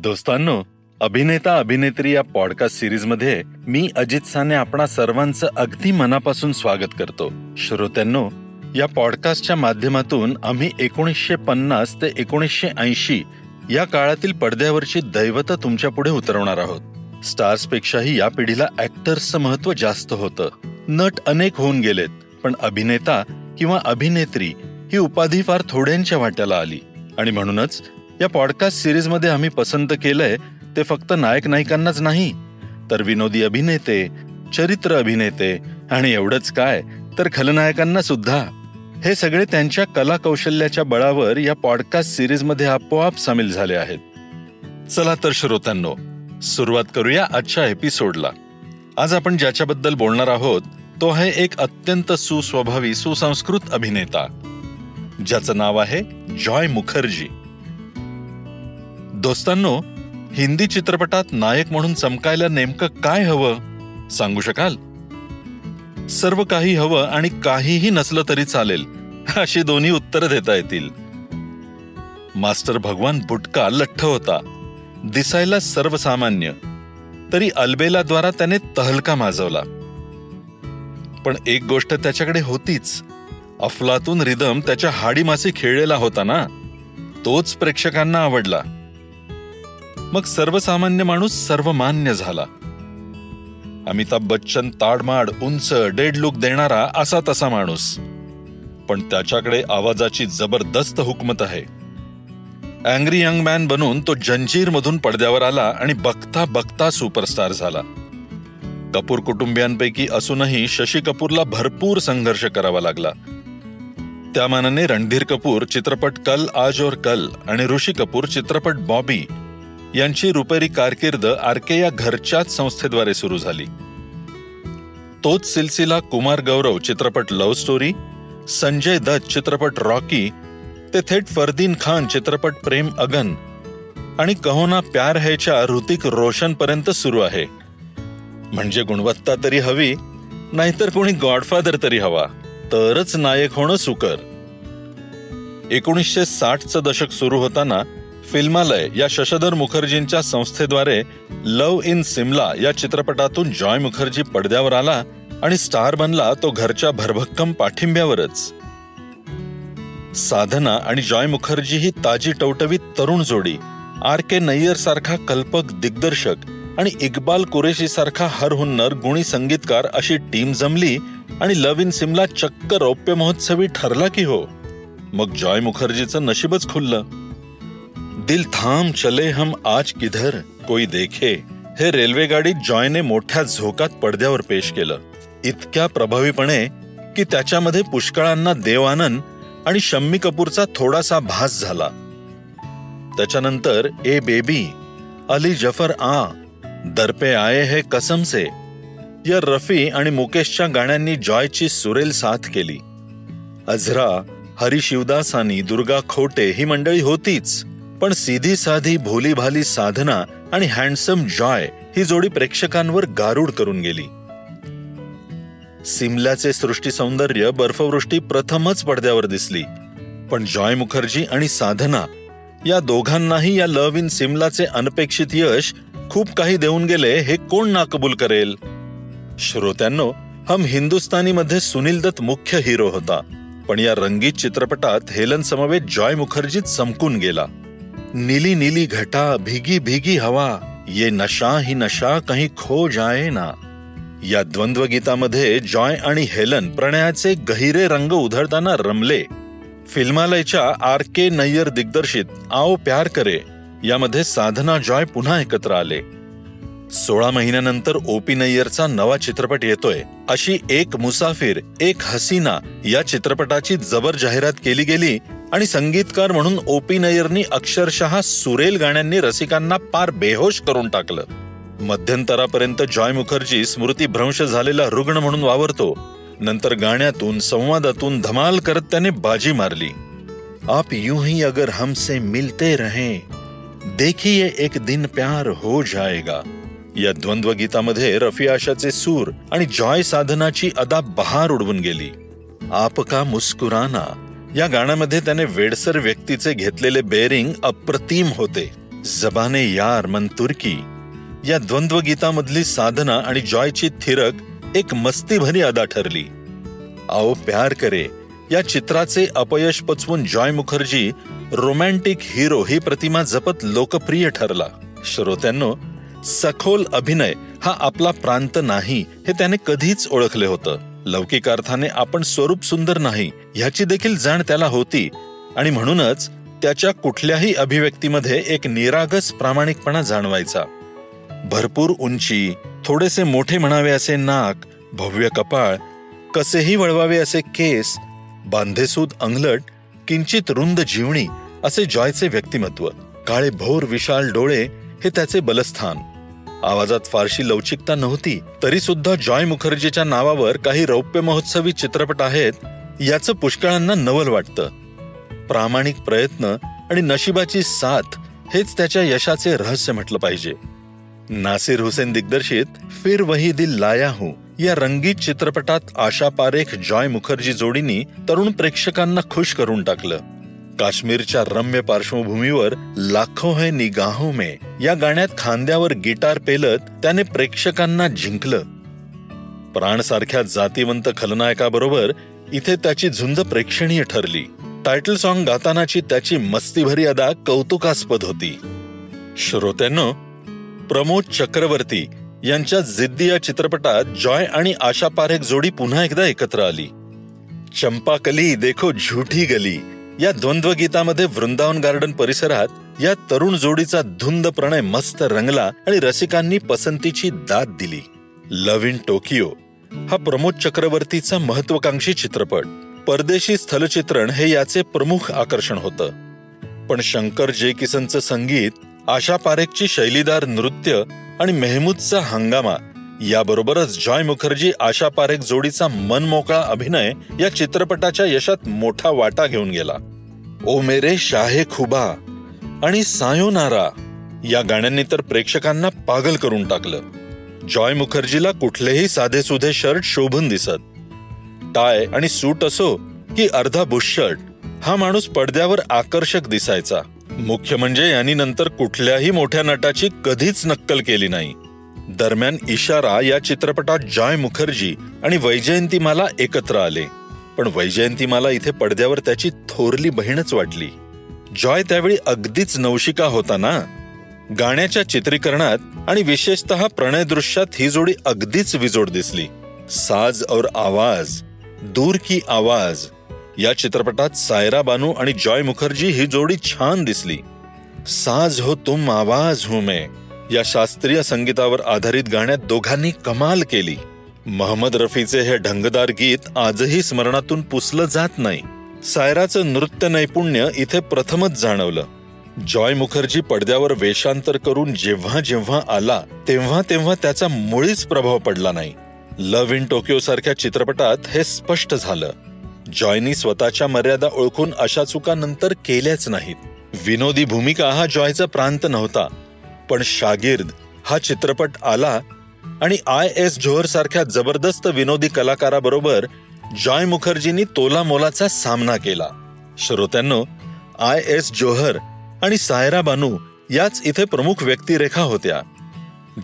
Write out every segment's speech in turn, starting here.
दोस्तांनो अभिनेता अभिनेत्री या पॉडकास्ट सिरीजमध्ये मी अजित साने आपणा सर्वांचं अगदी मनापासून स्वागत करतो. श्रोत्यांनो या पॉडकास्टच्या माध्यमातून आम्ही एकोणीसशे पन्नास ते एकोणीसशे ऐंशी या काळातील पडद्यावरची दैवत तुमच्यापुढे उतरवणार आहोत. स्टार्स पेक्षाही या पिढीला ऍक्टर्सचं महत्त्व जास्त होतं. नट अनेक होऊन गेलेत पण अभिनेता किंवा अभिनेत्री ही उपाधी फार थोड्यांच्या वाट्याला आली. आणि म्हणूनच या पॉडकास्ट सिरीजमध्ये आम्ही पसंत केलंय ते फक्त नायक नायिकांनाच नाही तर विनोदी अभिनेते चरित्र अभिनेते आणि एवढंच काय तर खलनायकांना सुद्धा. हे सगळे त्यांच्या कला कौशल्याच्या बळावर या पॉडकास्ट सिरीजमध्ये आपोआप सामील झाले आहेत. चला तर श्रोत्यांनो सुरुवात करूया आजच्या एपिसोडला आज आपण ज्याच्याबद्दल बोलणार आहोत तो आहे एक अत्यंत सुस्वभावी सुसंस्कृत अभिनेता ज्याचं नाव आहे जॉय मुखर्जी. दोस्तांनो हिंदी चित्रपटात नायक म्हणून चमकायला नेमकं काय हवं सांगू शकाल? सर्व काही हवं आणि काहीही नसलं तरी चालेल अशी दोन्ही उत्तरं देता येतील. मास्टर भगवान बुटका लठ्ठ होता. दिसायला सर्वसामान्य. तरी अल्बेलाद्वारा त्याने तहलका माजवला. पण एक गोष्ट त्याच्याकडे होतीच. अफलातून रिदम त्याच्या हाडीमासी खेळलेला होता ना? तोच प्रेक्षकांना आवडला. मग सर्वसामान्य माणूस सर्वमान्य झाला. अमिताभ बच्चन ताडमाड उंच डेड लुक देणारा असा तसा माणूस. पण त्याच्याकडे आवाजाची जबरदस्त हुकमत आहे. अँग्री यंग मॅन बनून तो जंजीर मधून पडद्यावर आला आणि बघता बघता सुपरस्टार झाला. कपूर कुटुंबियांपैकी असूनही शशी कपूरला भरपूर संघर्ष करावा लागला. त्या मानाने रणधीर कपूर चित्रपट कल आज और कल आणि ऋषी कपूर चित्रपट बॉबी यांची रुपेरी कारकीर्द आरके या घरच्याच संस्थेद्वारे सुरू झाली. तोच सिलसिला कुमार गौरव चित्रपट लव्ह स्टोरी संजय दत्त चित्रपट रॉकी ते थेट फरदीन खान चित्रपट प्रेम अगन आणि कहोना प्यार हैच्या ऋतिक रोशन पर्यंत सुरू आहे. म्हणजे गुणवत्ता तरी हवी नाहीतर कोणी गॉडफादर तरी हवा तरच नायक होणं सुकर. एकोणीसशे साठचं दशक सुरू होताना फिल्मालय या शशधर मुखर्जींच्या संस्थेद्वारे लव इन सिमला या चित्रपटातून जॉय मुखर्जी पडद्यावर आला आणि स्टार बनला तो घरच्या भरभक्कम पाठिंब्यावरच. साधना आणि जॉय मुखर्जी ही ताजी टवटवीत तरुण जोडी आर के नय्यर सारखा कल्पक दिग्दर्शक आणि इक्बाल कुरेशी सारखा हर हुन्नर गुणी संगीतकार अशी टीम जमली आणि लव इन सिमला चक्क रौप्य महोत्सवी ठरला की हो. मग जॉय मुखर्जीचं नशीबच खुललं. दिल थाम चले हम आज किधर कोई देखे। हे रेल्वे गाडी जॉयने मोठ्या झोकात पडद्यावर पेश केलं. इतक्या प्रभावीपणे की त्याच्यामध्ये पुष्कळांना देवानंद आणि शम्मी कपूरचा थोडासा भास झाला. त्याच्यानंतर ए बेबी अली जफर आ दर्पे आये है कसम से या रफी आणि मुकेशच्या गाण्यांनी जॉयची सुरेल साथ केली. अझरा हरी शिवदासानी दुर्गा खोटे ही मंडळी होतीच. पण सीधी साधी भोलीभाली साधना आणि हँडसम जॉय ही जोडी प्रेक्षकांवर गारूड करून गेली. सिमल्याचे सृष्टी सौंदर्य बर्फवृष्टी प्रथमच पडद्यावर दिसली. पण जॉय मुखर्जी आणि साधना या दोघांनाही या लव इन सिमलाचे अनपेक्षित यश खूप काही देऊन गेले हे कोण नाकबूल करेल? श्रोत्यांनो हम हिंदुस्थानी मध्ये सुनील दत्त मुख्य हिरो होता पण या रंगीत चित्रपटात हेलन समवेत जॉय मुखर्जी चमकून गेला. नीली नीली घटा भीगी भीगी हवा ये नशा ही नशा कहीं खो जाए ना। या द्वंद्व गीतामध्ये जॉय आणि हेलन प्रणयाचे गहिरे रंग उधळताना रमले. फिल्मालयच्या आर के नय्यर दिग्दर्शित आओ प्यार करे यामध्ये साधना जॉय पुन्हा एकत्र आले. सोळा महिन्यानंतर ओपी नय्यरचा नवा चित्रपट येतोय अशी एक मुसाफिर एक हसीना या चित्रपटाची जबर जाहिरात केली गेली आणि संगीतकार म्हणून ओपी नयरनी अक्षरशः सुरेल गाण्यांनी रसिकांना पार बेहोश करून टाकलं. मध्यंतरापर्यंत जॉय मुखर्जी स्मृतीभ्रंश झालेला रुग्ण म्हणून वावरतो. नंतर गाण्यातून संवादातून धमाल करत त्याने बाजी मारली. आप यूं ही अगर हमसे मिलते रहे देखिए एक दिन प्यार हो जाएगा. या द्वंद्व गीतामध्ये रफी आशाचे सूर आणि जॉय साधनाची अदा बहार उडवून गेली. आप का मुस्कुराना या गाण्यामध्ये त्याने वेडसर व्यक्तीचे घेतलेले बेअरिंग अप्रतिम होते. जबाने यार मन तुर्की. या द्वंद्वगीतामधली साधना आणि जॉयची थिरक एक मस्तीभरी अदा ठरली. आओ प्यार करे. या चित्राचे अपयश पचवून जॉय मुखर्जी रोमॅन्टिक हिरो ही प्रतिमा जपत लोकप्रिय ठरला. श्रोत्यांनो सखोल अभिनय हा आपला प्रांत नाही हे त्याने कधीच ओळखले होतं. लौकिक अर्थाने आपण स्वरूप सुंदर नाही ह्याची देखील जाण त्याला होती. आणि म्हणूनच त्याच्या कुठल्याही अभिव्यक्तीमध्ये एक निरागस प्रामाणिकपणा जाणवायचा. भरपूर उंची थोडेसे मोठे म्हणावे असे नाक भव्य कपाळ कसेही वळवावे असे केस बांधेसूद अंगलट किंचित रुंद जीवणी असे जॉयचे व्यक्तिमत्व काळे भोर विशाल डोळे हे त्याचे बलस्थान. आवाजात फारशी लवचिकता नव्हती तरी सुद्धा जॉय मुखर्जीच्या नावावर काही रौप्य महोत्सवी चित्रपट आहेत याचं पुष्कळांना नवल वाटतं. प्रामाणिक प्रयत्न आणि नशिबाची साथ हेच त्याच्या यशाचे रहस्य म्हटलं पाहिजे. नासिर हुसेन दिग्दर्शित फिर वही दिल लाया हूं या रंगीत चित्रपटात आशा पारेख जॉय मुखर्जी जोडीनी तरुण प्रेक्षकांना खुश करून टाकलं. काश्मीरच्या रम्य पार्श्वभूमीवर लाखो है निगाहों में. या गाण्यात खांद्यावर गिटार पेलत त्याने प्रेक्षकांना जिंकलं. प्राणसारख्या जातीवंत खलनायकाबरोबर इथे त्याची झुंज प्रेक्षणीय ठरली. टायटल सॉन्ग गातानाची त्याची मस्तीभरी अदा कौतुकास्पद होती. श्रोत्यांनो प्रमोद चक्रवर्ती यांच्या जिद्दी या चित्रपटात जॉय आणि आशा पारेख जोडी पुन्हा एकदा एकत्र आली. चंपाकली देखो झूठी गली. या द्वंद्व गीतामध्ये वृंदावन गार्डन परिसरात या तरुण जोडीचा धुंद प्रणय मस्त रंगला आणि रसिकांनी पसंतीची दाद दिली. लव्ह इन टोकियो हा प्रमोद चक्रवर्तीचा महत्वाकांक्षी चित्रपट. परदेशी स्थलचित्रण हे याचे प्रमुख आकर्षण होतं. पण शंकर जे किसनचं संगीत आशा पारेखची शैलीदार नृत्य आणि मेहमूदचा हंगामा याबरोबरच जॉय मुखर्जी आशा पारेख जोडीचा मनमोकळा अभिनय या चित्रपटाच्या यशात मोठा वाटा घेऊन गेला. ओ मेरे शाहे खुबा आणि सायोनारा या गाण्यांनी तर प्रेक्षकांना पागल करून टाकलं. जॉय मुखर्जीला कुठलेही साधेसुधे शर्ट शोभून दिसत. टाय आणि सूट असो की अर्धा बुशर्ट हा माणूस पडद्यावर आकर्षक दिसायचा. मुख्य म्हणजे यांनी नंतर कुठल्याही मोठ्या नटाची कधीच नक्कल केली नाही. दरम्यान इशारा या चित्रपटात जॉय मुखर्जी आणि वैजयंतीमाला एकत्र आले. पण वैजयंतीमाला इथे पडद्यावर त्याची थोरली बहीणच वाटली. जॉय त्यावेळी अगदीच नवशिका होता ना? गाण्याच्या चित्रीकरणात आणि विशेषतः प्रणय दृश्यात ही जोडी अगदीच विजोड दिसली. साज और आवाज दूर की आवाज. या चित्रपटात सायरा बानू आणि जॉय मुखर्जी ही जोडी छान दिसली. साज हो तुम आवाज हूं मैं. या शास्त्रीय संगीतावर आधारित गाण्यात दोघांनी कमाल केली. महम्मद रफीचे हे ढंगदार गीत आजही स्मरणातून पुसलं जात नाही. सायराचं नृत्य नैपुण्य इथे प्रथमच जाणवलं. जॉय मुखर्जी पडद्यावर वेषांतर करून जेव्हा जेव्हा आला तेव्हा तेव्हा त्याचा मुळीच प्रभाव पडला नाही. लव्ह इन टोकियो सारख्या चित्रपटात हे स्पष्ट झालं. जॉयनी स्वतःच्या मर्यादा ओळखून अशा चुका नंतर केल्याच नाहीत. विनोदी भूमिका हा जॉयचा प्रांत नव्हता. पण शागिर्द हा चित्रपट आला आणि आय एस जोहर सारख्या जबरदस्त विनोदी कलाकाराबरोबर जॉय मुखर्जींनी तोला मोलाचा सामना केला. श्रोत्यांनो आय एस जोहर आणि सायरा बानू याच इथे प्रमुख व्यक्तिरेखा होत्या.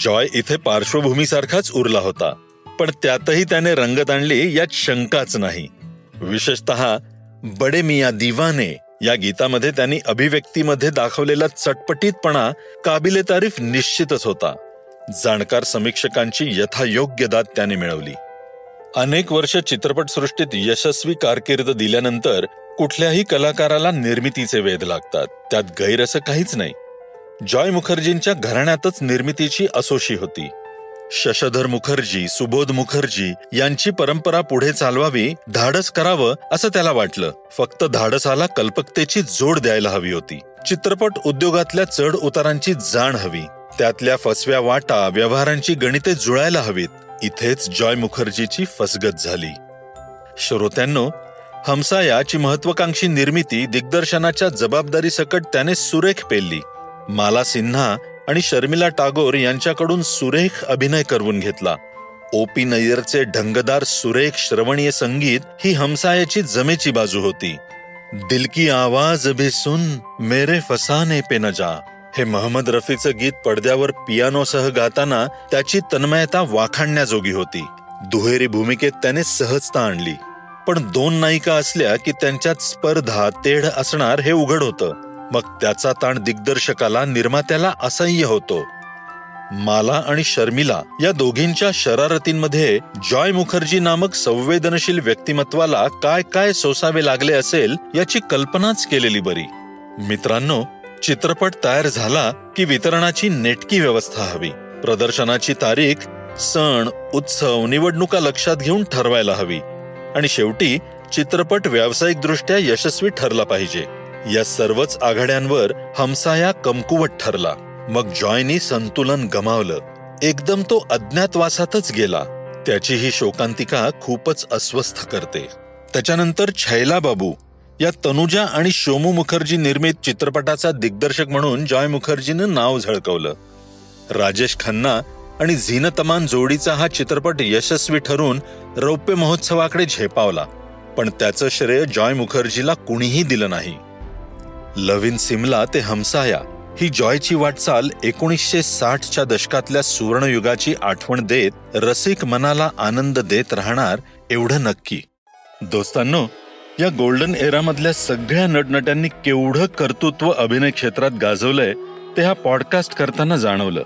जॉय इथे पार्श्वभूमीसारखाच उरला होता पण त्यातही त्याने रंगत आणली यात शंकाच नाही. विशेषतः बडे मिया दिवाने या गीतामध्ये त्यांनी अभिव्यक्तीमध्ये दाखवलेला चटपटीतपणा काबिले तारीफ निश्चितच होता. जाणकार समीक्षकांची यथायोग्य दाद त्याने मिळवली. अनेक वर्ष चित्रपटसृष्टीत यशस्वी कारकीर्द दिल्यानंतर कुठल्याही कलाकाराला निर्मितीचे वेध लागतात. त्यात गैर असं काहीच नाही. जॉय मुखर्जींच्या घराण्यातच निर्मितीची असोशी होती. शशधर मुखर्जी सुबोध मुखर्जी यांची परंपरा पुढे चालवावी धाडस करावं असं त्याला वाटलं. फक्त धाडसाला कल्पकतेची जोड द्यायला हवी होती. चित्रपट उद्योगातल्या चढ उतारांची जाण हवी. त्यातल्या फसव्या वाटा व्यवहारांची गणिते जुळायला हवीत. इथेच जॉय मुखर्जीची फसगत झाली. श्रोत्यांनो हमसायाची महत्वाकांक्षी निर्मिती दिग्दर्शनाच्या जबाबदारीसकट त्याने सुरेख पेलली. माला सिन्हा आणि शर्मिला टागोर यांच्याकडून सुरेख अभिनय करवून घेतला. ओपी नय्यरचे ढंगदार सुरेख श्रवणीय संगीत ही हमसायाची जमेची बाजू होती. दिल की आवाज भी सुन मेरे फसाने पे न जा. हे महम्मद रफीचं गीत पडद्यावर पियानोसह गाताना त्याची तन्मयता वाखाणण्याजोगी होती. दुहेरी भूमिकेत त्याने सहजता आणली. पण दोन नायिका असल्या की त्यांच्यात स्पर्धा तेढ असणार हे उघड होतं. मग त्याचा ताण दिग्दर्शकाला निर्मात्याला असह्य होतो. माला आणि शर्मिला या दोघींच्या शरारतींमध्ये जॉय मुखर्जी नामक संवेदनशील व्यक्तिमत्वाला काय काय सोसावे लागले असेल याची कल्पनाच केलेली बरी. मित्रांनो चित्रपट तयार झाला की वितरणाची नेटकी व्यवस्था हवी. प्रदर्शनाची तारीख सण उत्सव निवडणुका लक्षात घेऊन ठरवायला हवी. आणि शेवटी चित्रपट व्यावसायिकदृष्ट्या यशस्वी ठरला पाहिजे. या सर्वच आघाड्यांवर हमसाया कमकुवत ठरला. मग जॉयनी संतुलन गमावलं. एकदम तो अज्ञातवासातच गेला. त्याची ही शोकांतिका खूपच अस्वस्थ करते. त्याच्यानंतर छैला बाबू. या तनुजा आणि शोमू मुखर्जी निर्मित चित्रपटाचा दिग्दर्शक म्हणून जॉय मुखर्जीनं नाव झळकवलं. राजेश खन्ना आणि झीनतमान जोडीचा हा चित्रपट यशस्वी ठरून रौप्य महोत्सवाकडे झेपावला. पण त्याचं श्रेय जॉय मुखर्जीला कुणीही दिलं नाही. लविन सिमला ते हमसाया ही जॉयची वाटचाल एकोणीसशे साठच्या दशकातल्या सुवर्णयुगाची आठवण देत रसिक मनाला आनंद देत राहणार एवढं नक्की. दोस्तांनो या गोल्डन एरामधल्या सगळ्या नटनट्यांनी केवढं कर्तृत्व अभिनय क्षेत्रात गाजवलंय ते हा पॉडकास्ट करताना जाणवलं.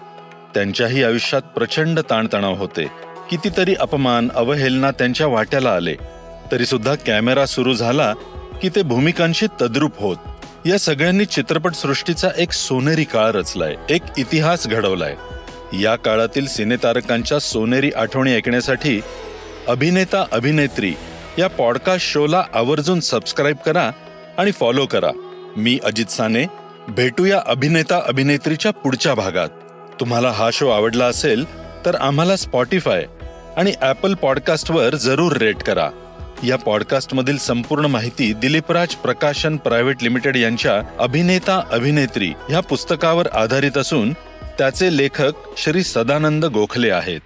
त्यांच्याही आयुष्यात प्रचंड ताणतणाव होते. कितीतरी अपमान अवहेलना त्यांच्या वाट्याला आले. तरी सुद्धा कॅमेरा सुरू झाला की ते भूमिकांशी तद्रूप होत. या सगळ्यांनी चित्रपट सृष्टीचा एक सोनेरी काळ रचलाय एक इतिहास घडवलाय. या काळातील सिनेतारकांच्या सोनेरी आठवणी ऐकण्यासाठी अभिनेता अभिनेत्री या पॉडकास्ट शोला आवर्जून सबस्क्राईब करा आणि फॉलो करा. मी अजित साने भेटूया अभिनेता अभिनेत्रीच्या पुढच्या भागात. तुम्हाला हा शो आवडला असेल तर आम्हाला स्पॉटीफाय आणि ॲपल पॉडकास्टवर जरूर रेट करा. या पॉडकास्टमधील संपूर्ण माहिती दिलीपराज प्रकाशन प्रायव्हेट लिमिटेड यांच्या अभिनेता अभिनेत्री ह्या पुस्तकावर आधारित असून त्याचे लेखक श्री सदानंद गोखले आहेत.